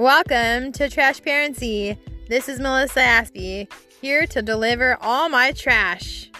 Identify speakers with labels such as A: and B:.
A: Welcome to Trashparency. This is Melissa Aspie, here to deliver all my trash.